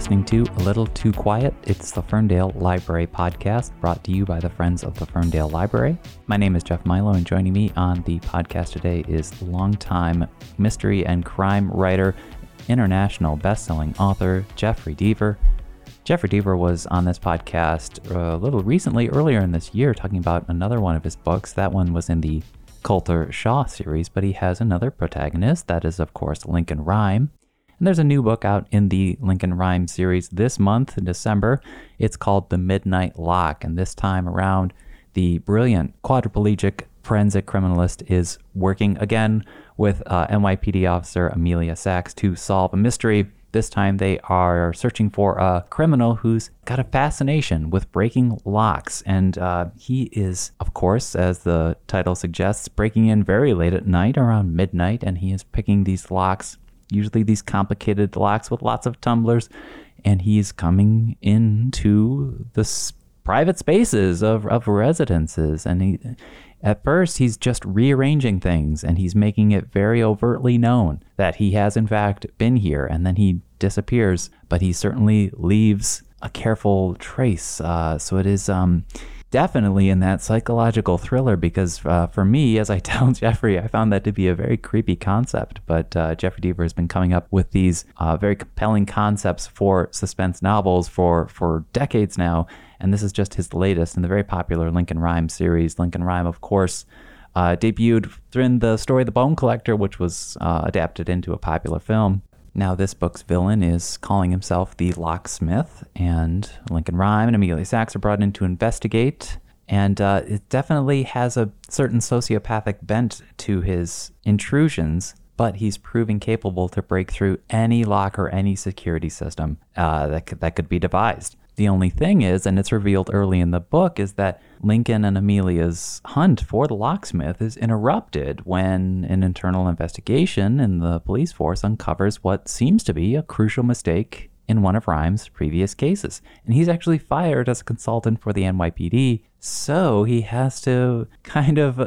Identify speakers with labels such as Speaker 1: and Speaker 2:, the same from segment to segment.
Speaker 1: listening to A Little Too Quiet. It's the Ferndale Library podcast brought to you by the Friends of the Ferndale Library. My name is Jeff Milo, and joining me on the podcast today is longtime mystery and crime writer, international best-selling author Jeffery Deaver. Jeffery Deaver was on this podcast a little recently, earlier in this year, talking about another one of his books. That one was in the Colter Shaw series, but he has another protagonist. That is, of course, Lincoln Rhyme. And there's a new book out in the Lincoln Rhyme series this month in December. It's called The Midnight Lock. And this time around, the brilliant quadriplegic forensic criminalist is working again with uh, NYPD officer Amelia Sachs to solve a mystery. This time they are searching for a criminal who's got a fascination with breaking locks. And uh, he is, of course, as the title suggests, breaking in very late at night, around midnight, and he is picking these locks usually these complicated locks with lots of tumblers, and he's coming into the private spaces of, of residences. And he, at first, he's just rearranging things and he's making it very overtly known that he has, in fact, been here. And then he disappears, but he certainly leaves a careful trace. Uh, so it is. Um, definitely in that psychological thriller because uh, for me, as I tell Jeffery, I found that to be a very creepy concept. But uh, Jeffery Deaver has been coming up with these uh, very compelling concepts for suspense novels for, for decades now. And this is just his latest in the very popular Lincoln Rhyme series. Lincoln Rhyme, of course, uh, debuted in the story of The Bone Collector, which was uh, adapted into a popular film. Now, this book's villain is calling himself the locksmith, and Lincoln Rhyme and Amelia Sachs are brought in to investigate. And uh, it definitely has a certain sociopathic bent to his intrusions, but he's proving capable to break through any lock or any security system uh, that, could, that could be devised. The only thing is, and it's revealed early in the book, is that Lincoln and Amelia's hunt for the locksmith is interrupted when an internal investigation in the police force uncovers what seems to be a crucial mistake in one of Rhyme's previous cases. And he's actually fired as a consultant for the NYPD. So he has to kind of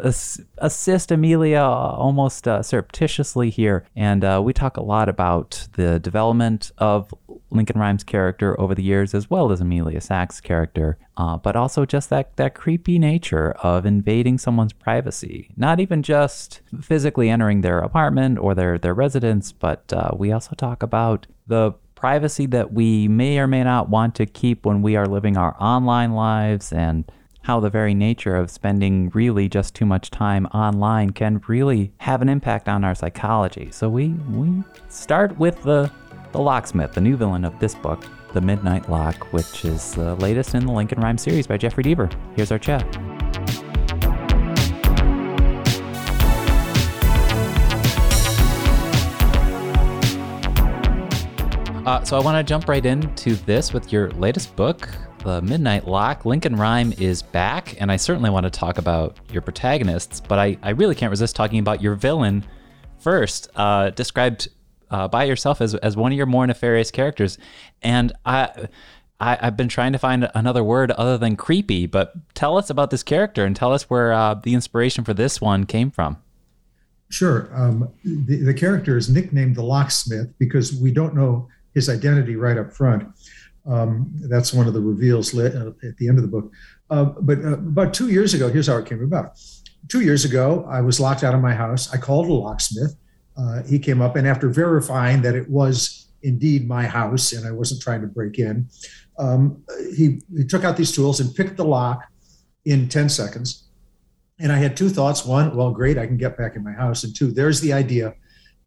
Speaker 1: assist Amelia almost uh, surreptitiously here. And uh, we talk a lot about the development of Lincoln Rhyme's character over the years, as well as Amelia Sachs' character, uh, but also just that, that creepy nature of invading someone's privacy. Not even just physically entering their apartment or their, their residence, but uh, we also talk about the privacy that we may or may not want to keep when we are living our online lives and how the very nature of spending really just too much time online can really have an impact on our psychology. So we we start with the the locksmith, the new villain of this book, The Midnight Lock, which is the latest in the Lincoln Rhyme series by Jeffery Deaver. Here's our chat. Uh, so I want to jump right into this with your latest book, The Midnight Lock. Lincoln Rhyme is back, and I certainly want to talk about your protagonists, but I, I really can't resist talking about your villain first, uh, described uh, by yourself as, as one of your more nefarious characters. And I, I, have been trying to find another word other than creepy, but tell us about this character and tell us where uh, the inspiration for this one came from.
Speaker 2: Sure. Um, the, the character is nicknamed the locksmith because we don't know his identity right up front. Um, that's one of the reveals uh, at the end of the book. Uh, but uh, about two years ago, here's how it came about. Two years ago, I was locked out of my house. I called a locksmith. Uh, he came up, and after verifying that it was indeed my house and I wasn't trying to break in, um, he, he took out these tools and picked the lock in 10 seconds. And I had two thoughts. One, well, great, I can get back in my house. And two, there's the idea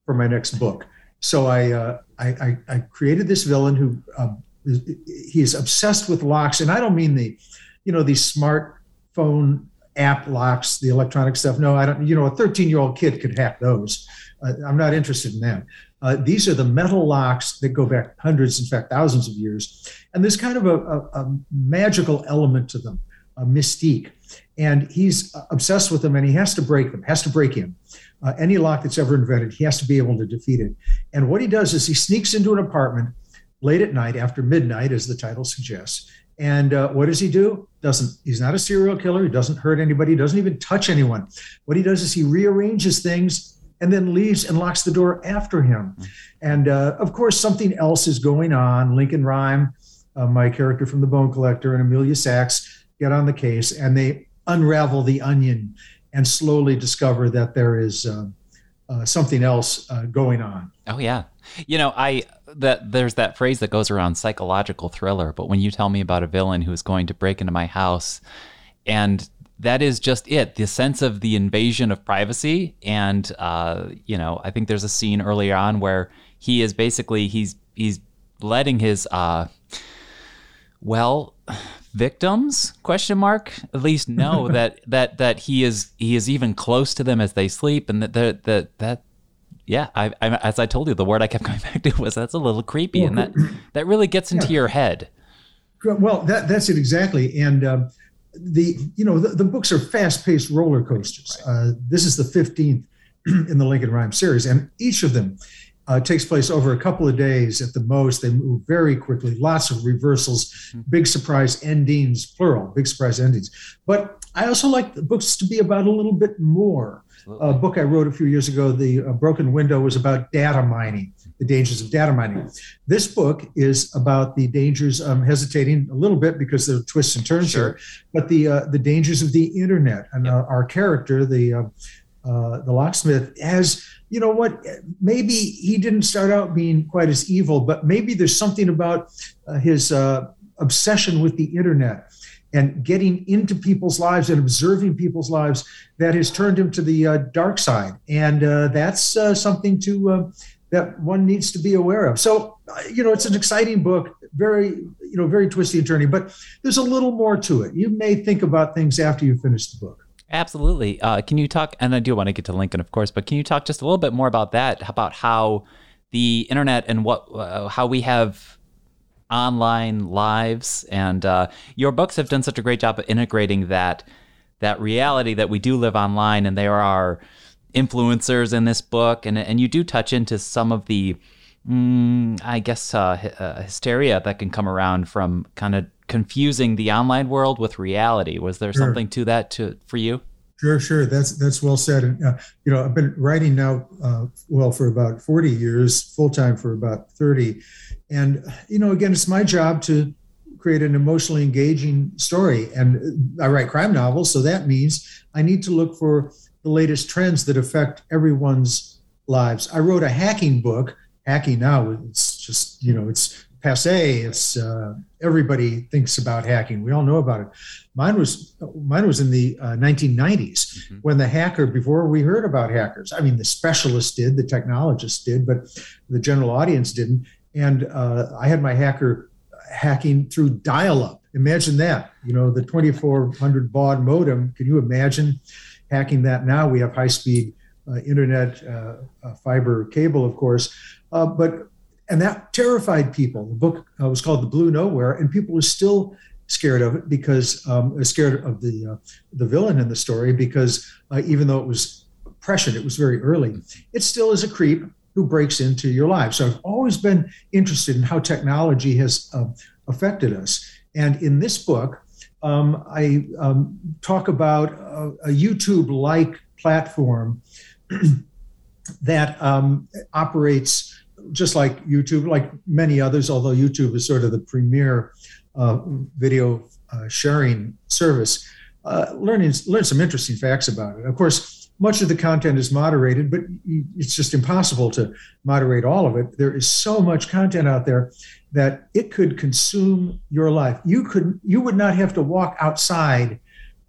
Speaker 2: for my next book. So I, uh, I, I, I, created this villain who um, he is obsessed with locks, and I don't mean the, you know, these smartphone app locks, the electronic stuff. No, I don't. You know, a 13 year old kid could hack those. Uh, I'm not interested in that. Uh, these are the metal locks that go back hundreds, in fact, thousands of years, and there's kind of a, a, a magical element to them, a mystique. And he's obsessed with them, and he has to break them, has to break in. Uh, any lock that's ever invented, he has to be able to defeat it. And what he does is he sneaks into an apartment late at night, after midnight, as the title suggests. And uh, what does he do? Doesn't he's not a serial killer? He doesn't hurt anybody. He doesn't even touch anyone. What he does is he rearranges things and then leaves and locks the door after him. Mm-hmm. And uh, of course, something else is going on. Lincoln Rhyme, uh, my character from The Bone Collector, and Amelia Sachs get on the case and they unravel the onion and slowly discover that there is uh, something else uh, going on.
Speaker 1: Oh yeah, you know I that there's that phrase that goes around psychological thriller. But when you tell me about a villain who is going to break into my house, and that is just it the sense of the invasion of privacy and uh, you know i think there's a scene earlier on where he is basically he's he's letting his uh, well victims? Question mark. At least know that that that he is he is even close to them as they sleep and that that that, that yeah I, I, as i told you the word i kept going back to was that's a little creepy well, and that that really gets into yeah. your head.
Speaker 2: Well that that's it exactly. And um, the you know the, the, books are fast-paced roller coasters. Right. uh, this is the 15th in the lincoln rhyme series and each of them uh, takes place over a couple of days at the most. They move very quickly, lots of reversals, mm-hmm. big surprise endings, plural, big surprise endings. But I also like the books to be about a little bit more. Absolutely. A book I wrote a few years ago, The uh, Broken Window, was about data mining, the dangers of data mining. This book is about the dangers. I'm hesitating a little bit because there are twists and turns sure. here, but the uh, the dangers of the internet. And yep. our, our, character, the uh, the locksmith, has you know what? Maybe he didn't start out being quite as evil, but maybe there's something about uh, his uh, obsession with the internet and getting into people's lives and observing people's lives that has turned him to the uh, dark side. And uh, that's something to that one needs to be aware of. So, you know, it's an exciting book, very, you know, very twisty and turny, but there's a little more to it. You may think about things after you finish the book.
Speaker 1: Absolutely. Uh, can you talk? And I do want to get to Lincoln, of course, but can you talk just a little bit more about that? About how the internet and what uh, how we have online lives, and uh, your books have done such a great job of integrating that that reality that we do live online, and there are influencers in this book, and and you do touch into some of the mm, I guess uh, uh, hysteria that can come around from kind of confusing the online world with reality. Was there sure. something to that to for you?
Speaker 2: Sure, sure. That's that's well said. And uh, you know, I've been writing now, uh, well, for about forty years, full time for about thirty, and you know, again, it's my job to create an emotionally engaging story. And I write crime novels, so that means I need to look for the latest trends that affect everyone's lives. I wrote a hacking book. Hacking now, it's just you know, it's passe. It's uh, everybody thinks about hacking. We all know about it. Mine was mine was in the uh, 1990s mm-hmm. when the hacker before we heard about hackers. I mean, the specialists did, the technologists did, but the general audience didn't. And uh, I had my hacker hacking through dial-up. Imagine that. You know, the 2400 baud modem. Can you imagine hacking that now? We have high-speed uh, internet, uh, uh, fiber cable, of course. but and that terrified people. The book uh, was called The Blue Nowhere, and people were still scared of it because um, scared of the uh, the villain in the story because uh, even though it was prescient, it was very early. It still is a creep who breaks into your life. So I've always been interested in how technology has uh, affected us, and in this book, um, I um, talk about a, a YouTube-like platform that um, operates just like YouTube, like many others, although YouTube is sort of the premier uh, video uh, sharing service, uh, learning learn some interesting facts about it. Of course, much of the content is moderated, but it's just impossible to moderate all of it. There is so much content out there that it could consume your life. You could you would not have to walk outside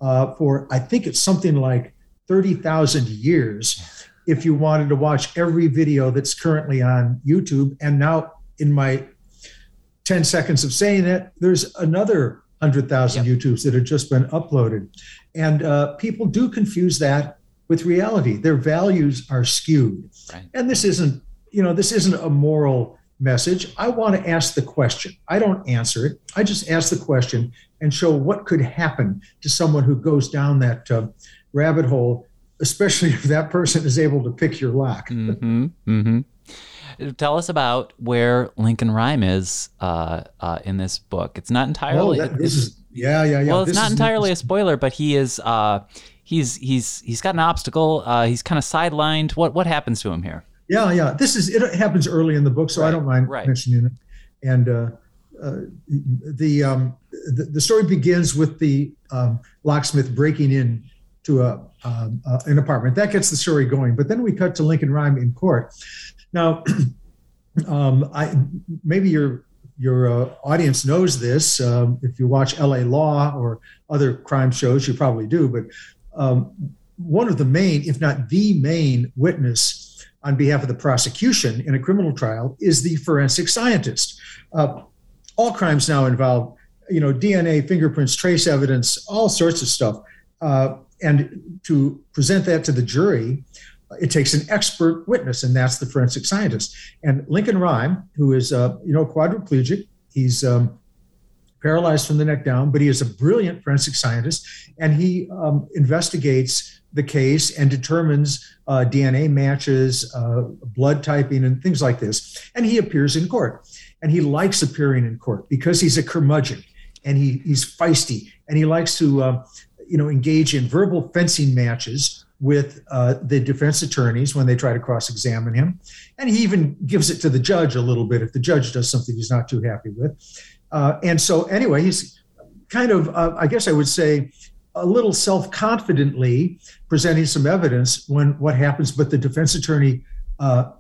Speaker 2: uh, for I think it's something like thirty thousand years if you wanted to watch every video that's currently on YouTube. And now, in my 10 seconds of saying it, there's another 100,000 yep. YouTubes that have just been uploaded. And uh, people do confuse that with reality. Their values are skewed. Right. And this isn't, you know, this isn't a moral message. I want to ask the question. I don't answer it. I just ask the question and show what could happen to someone who goes down that uh, rabbit hole especially if that person is able to pick your lock.
Speaker 1: mm-hmm, mm-hmm. Tell us about where Lincoln Rhyme is uh, uh, in this book. It's not entirely.
Speaker 2: Oh, that, this is yeah, yeah, yeah.
Speaker 1: Well, it's this not entirely a spoiler, but he is uh, he's he's he's got an obstacle. Uh, he's kind of sidelined. What what happens to him here?
Speaker 2: Yeah, yeah. This is it happens early in the book, so right, I don't mind right. mentioning it. And uh, uh, the, um, the, the story begins with the um, locksmith breaking in to a um, uh, an apartment. That gets the story going. But then we cut to Lincoln Rhyme in court. Now, um, I maybe your your uh, audience knows this. Um, if you watch L.A. Law or other crime shows, you probably do. But um, one of the main, if not the main, witness on behalf of the prosecution in a criminal trial is the forensic scientist. Uh, all crimes now involve, you know, DNA, fingerprints, trace evidence, all sorts of stuff. Uh, and to present that to the jury, it takes an expert witness, and that's the forensic scientist. And Lincoln Rhyme, who is, uh, you know, quadriplegic, he's um, paralyzed from the neck down, but he is a brilliant forensic scientist, and he um, investigates the case and determines uh, DNA matches, uh, blood typing, and things like this. And he appears in court, and he likes appearing in court because he's a curmudgeon, and he, he's feisty, and he likes to, uh, you know, engage in verbal fencing matches with uh, the defense attorneys when they try to cross examine him. And he even gives it to the judge a little bit if the judge does something he's not too happy with. Uh, and so, anyway, he's kind of, uh, I guess I would say, a little self confidently presenting some evidence when what happens, but the defense attorney uh,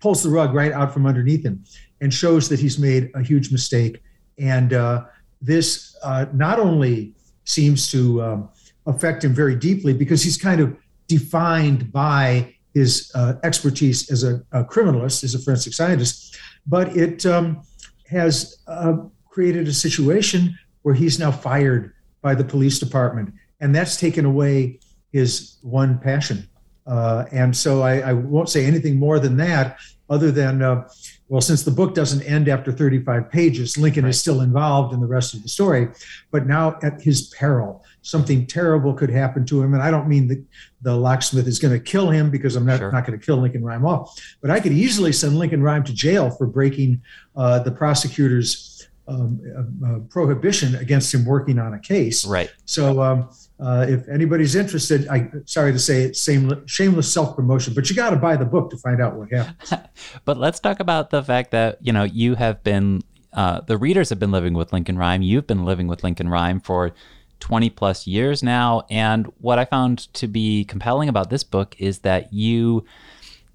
Speaker 2: pulls the rug right out from underneath him and shows that he's made a huge mistake. And uh, this uh, not only seems to um, affect him very deeply because he's kind of defined by his uh, expertise as a, a, criminalist, as a forensic scientist, but it um, has uh, created a situation where he's now fired by the police department, and that's taken away his one passion. Uh, and so I, I, won't say anything more than that, other than, uh, well, since the book doesn't end after 35 pages, Lincoln right. is still involved in the rest of the story, but now at his peril something terrible could happen to him. And I don't mean that the locksmith is going to kill him because I'm not, sure. not going to kill Lincoln Rhyme off, but I could easily send Lincoln Rhyme to jail for breaking uh, the prosecutor's um, uh, uh, prohibition against him working on a case.
Speaker 1: Right.
Speaker 2: So um, uh, if anybody's interested, I sorry to say it, same, shameless self promotion, but you got to buy the book to find out what happens.
Speaker 1: but let's talk about the fact that you know you have been uh, the readers have been living with Lincoln Rhyme. You've been living with Lincoln Rhyme for 20 plus years now. And what I found to be compelling about this book is that you,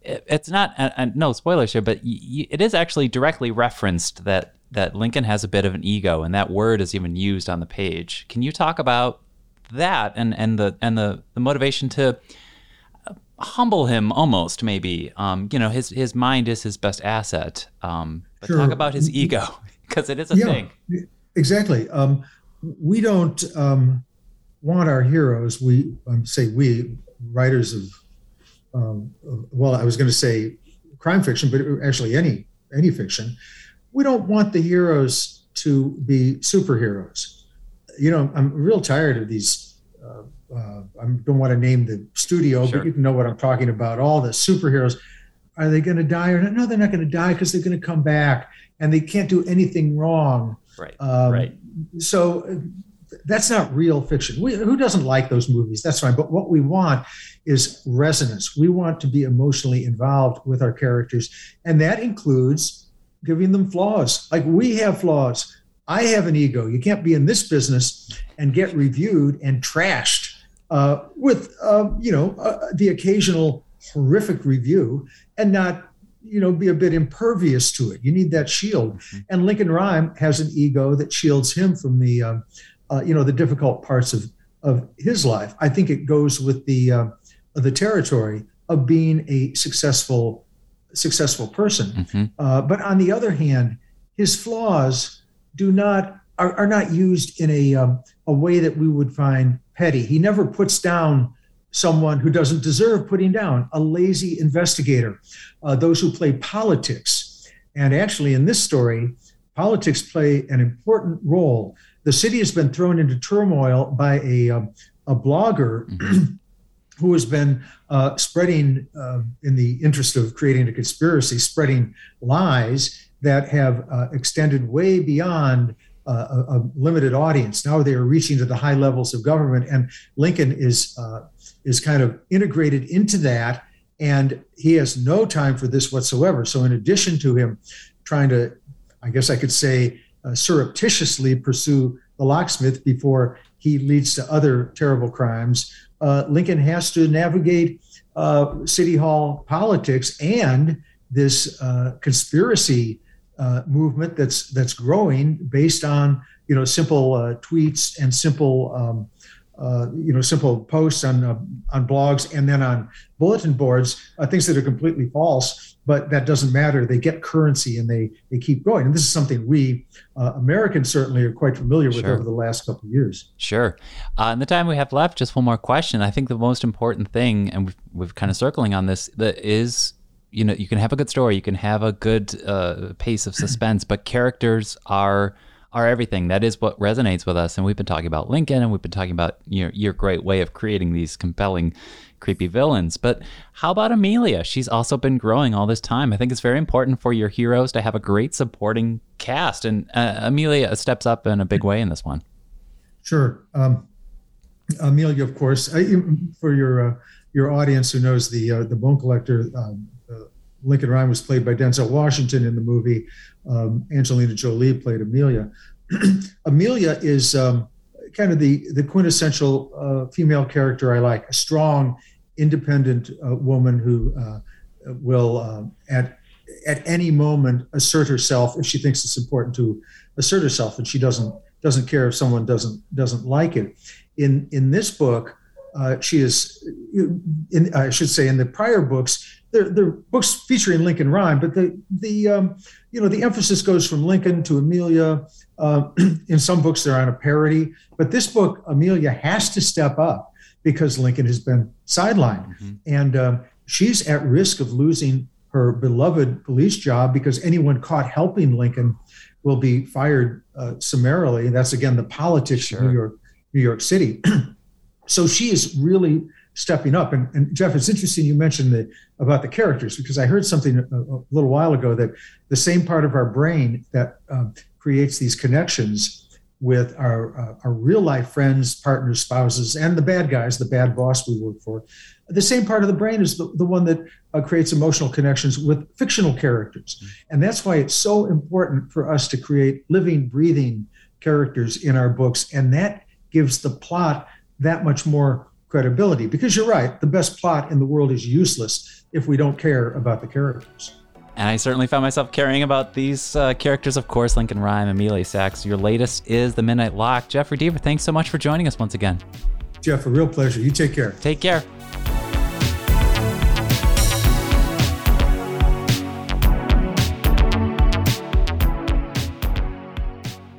Speaker 1: it's not, and no spoilers here, but it is actually directly referenced that that Lincoln has a bit of an ego, and that word is even used on the page. Can you talk about that and and the and the the motivation to humble him almost maybe um, you know his his mind is his best asset um, but sure. talk about his ego because it is a yeah, thing
Speaker 2: exactly um, we don't um, want our heroes. We um, say we writers of, um, of well, I was going to say crime fiction, but actually any any fiction. We don't want the heroes to be superheroes. You know, I'm real tired of these. Uh, uh, I don't want to name the studio, sure. but you know what I'm talking about. All the superheroes. Are they going to die or not? No, they're not going to die because they're going to come back, and they can't do anything wrong.
Speaker 1: Right. Um, right
Speaker 2: so that's not real fiction. We, who doesn't like those movies? That's fine. But what we want is resonance. We want to be emotionally involved with our characters, and that includes giving them flaws. Like we have flaws. I have an ego. You can't be in this business and get reviewed and trashed uh, with, uh, you know, uh, the occasional horrific review and not you know be a bit impervious to it you need that shield mm-hmm. and lincoln rhyme has an ego that shields him from the um, uh, you know the difficult parts of of his life i think it goes with the uh, the territory of being a successful successful person mm-hmm. uh, but on the other hand his flaws do not are, are not used in a um, a way that we would find petty he never puts down someone who doesn't deserve putting down, a lazy investigator, uh, those who play politics. And actually, in this story, politics play an important role. The city has been thrown into turmoil by a, um, a blogger. Mm-hmm. who has been uh, spreading, uh, in the interest of creating a conspiracy, spreading lies that have uh, extended way beyond uh, a, a, limited audience. Now they are reaching to the high levels of government, and Lincoln is uh, is kind of integrated into that. And he has no time for this whatsoever. So, in addition to him trying to, I guess I could say, uh, surreptitiously pursue the locksmith before he leads to other terrible crimes, uh, Lincoln has to navigate uh, city hall politics and this uh, conspiracy uh, movement that's that's growing based on you know simple uh, tweets and simple um, uh, you know simple posts on uh, on blogs and then on bulletin boards uh, things that are completely false but that doesn't matter. They get currency and they they keep going. And this is something we uh, americans certainly are quite familiar with sure. over the last couple of years.
Speaker 1: Sure. Uh, in the time we have left just one more question. I think the most important thing and we've, we've kind of circling on this that is you know you can have a good story you can have a good uh, pace of suspense but characters are are everything. That is what resonates with us and we've been talking about lincoln and we've been talking about your, your great way of creating these compelling creepy villains. But how about amelia? She's also been growing all this time. I think it's very important for your heroes to have a great supporting cast and uh, amelia steps up in a big way in this one.
Speaker 2: Sure. Um, amelia of course I, for your uh, your audience who knows the uh, the bone collector um, Lincoln Rhyme was played by Denzel Washington in the movie. Um, Angelina Jolie played Amelia. Amelia is um, kind of the the quintessential uh, female character I like. A strong, independent uh, woman who uh, will uh, at at any moment assert herself if she thinks it's important to assert herself, and she doesn't doesn't care if someone doesn't doesn't like it. In in this book, uh, she is, in, I should say, in the prior books, they're, they're books featuring Lincoln Rhyme, but the the um, you know the emphasis goes from Lincoln to Amelia. Uh, in some books, they're on a parody, but this book, Amelia has to step up because Lincoln has been sidelined, mm-hmm. and um, she's at risk of losing her beloved police job because anyone caught helping Lincoln will be fired uh, summarily. That's again the politics sure. of New York, New York City. so she is really stepping up. And, and, Jeff, it's interesting you mentioned the, about the characters because I heard something a, a, little while ago that the same part of our brain that um, creates these connections with our, uh, our real life friends, partners, spouses, and the bad guys, the bad boss we work for. The same part of the brain is the, the one that uh, creates emotional connections with fictional characters. Mm-hmm. And that's why it's so important for us to create living, breathing characters in our books. And that gives the plot that much more credibility. Because you're right, the best plot in the world is useless if we don't care about the characters.
Speaker 1: And I certainly found myself caring about these uh, characters, of course, Lincoln Rhyme, Amelia Sachs. Your latest is The Midnight Lock. Jeffery Deaver, thanks so much for joining us once again.
Speaker 2: Jeff, a real pleasure. You take care.
Speaker 1: Take care.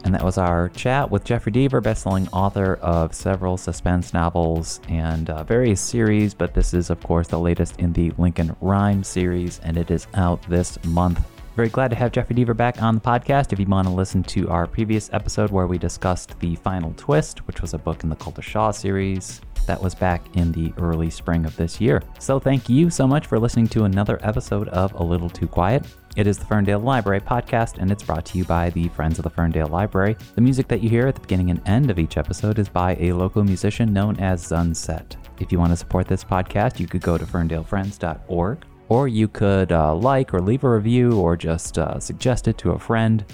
Speaker 1: And that was our chat with Jeffery Deaver, bestselling author of several suspense novels and uh, various series. But this is, of course, the latest in the Lincoln Rhyme series, and it is out this month. Very glad to have Jeffery Deaver back on the podcast. If you want to listen to our previous episode where we discussed The Final Twist, which was a book in the Colter Shaw series, that was back in the early spring of this year. So thank you so much for listening to another episode of A Little Too Quiet. It is the Ferndale Library podcast, and it's brought to you by the Friends of the Ferndale Library. The music that you hear at the beginning and end of each episode is by a local musician known as Sunset. If you want to support this podcast, you could go to ferndalefriends.org, or you could uh, like or leave a review or just uh, suggest it to a friend.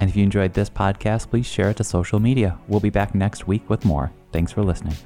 Speaker 1: And if you enjoyed this podcast, please share it to social media. We'll be back next week with more. Thanks for listening.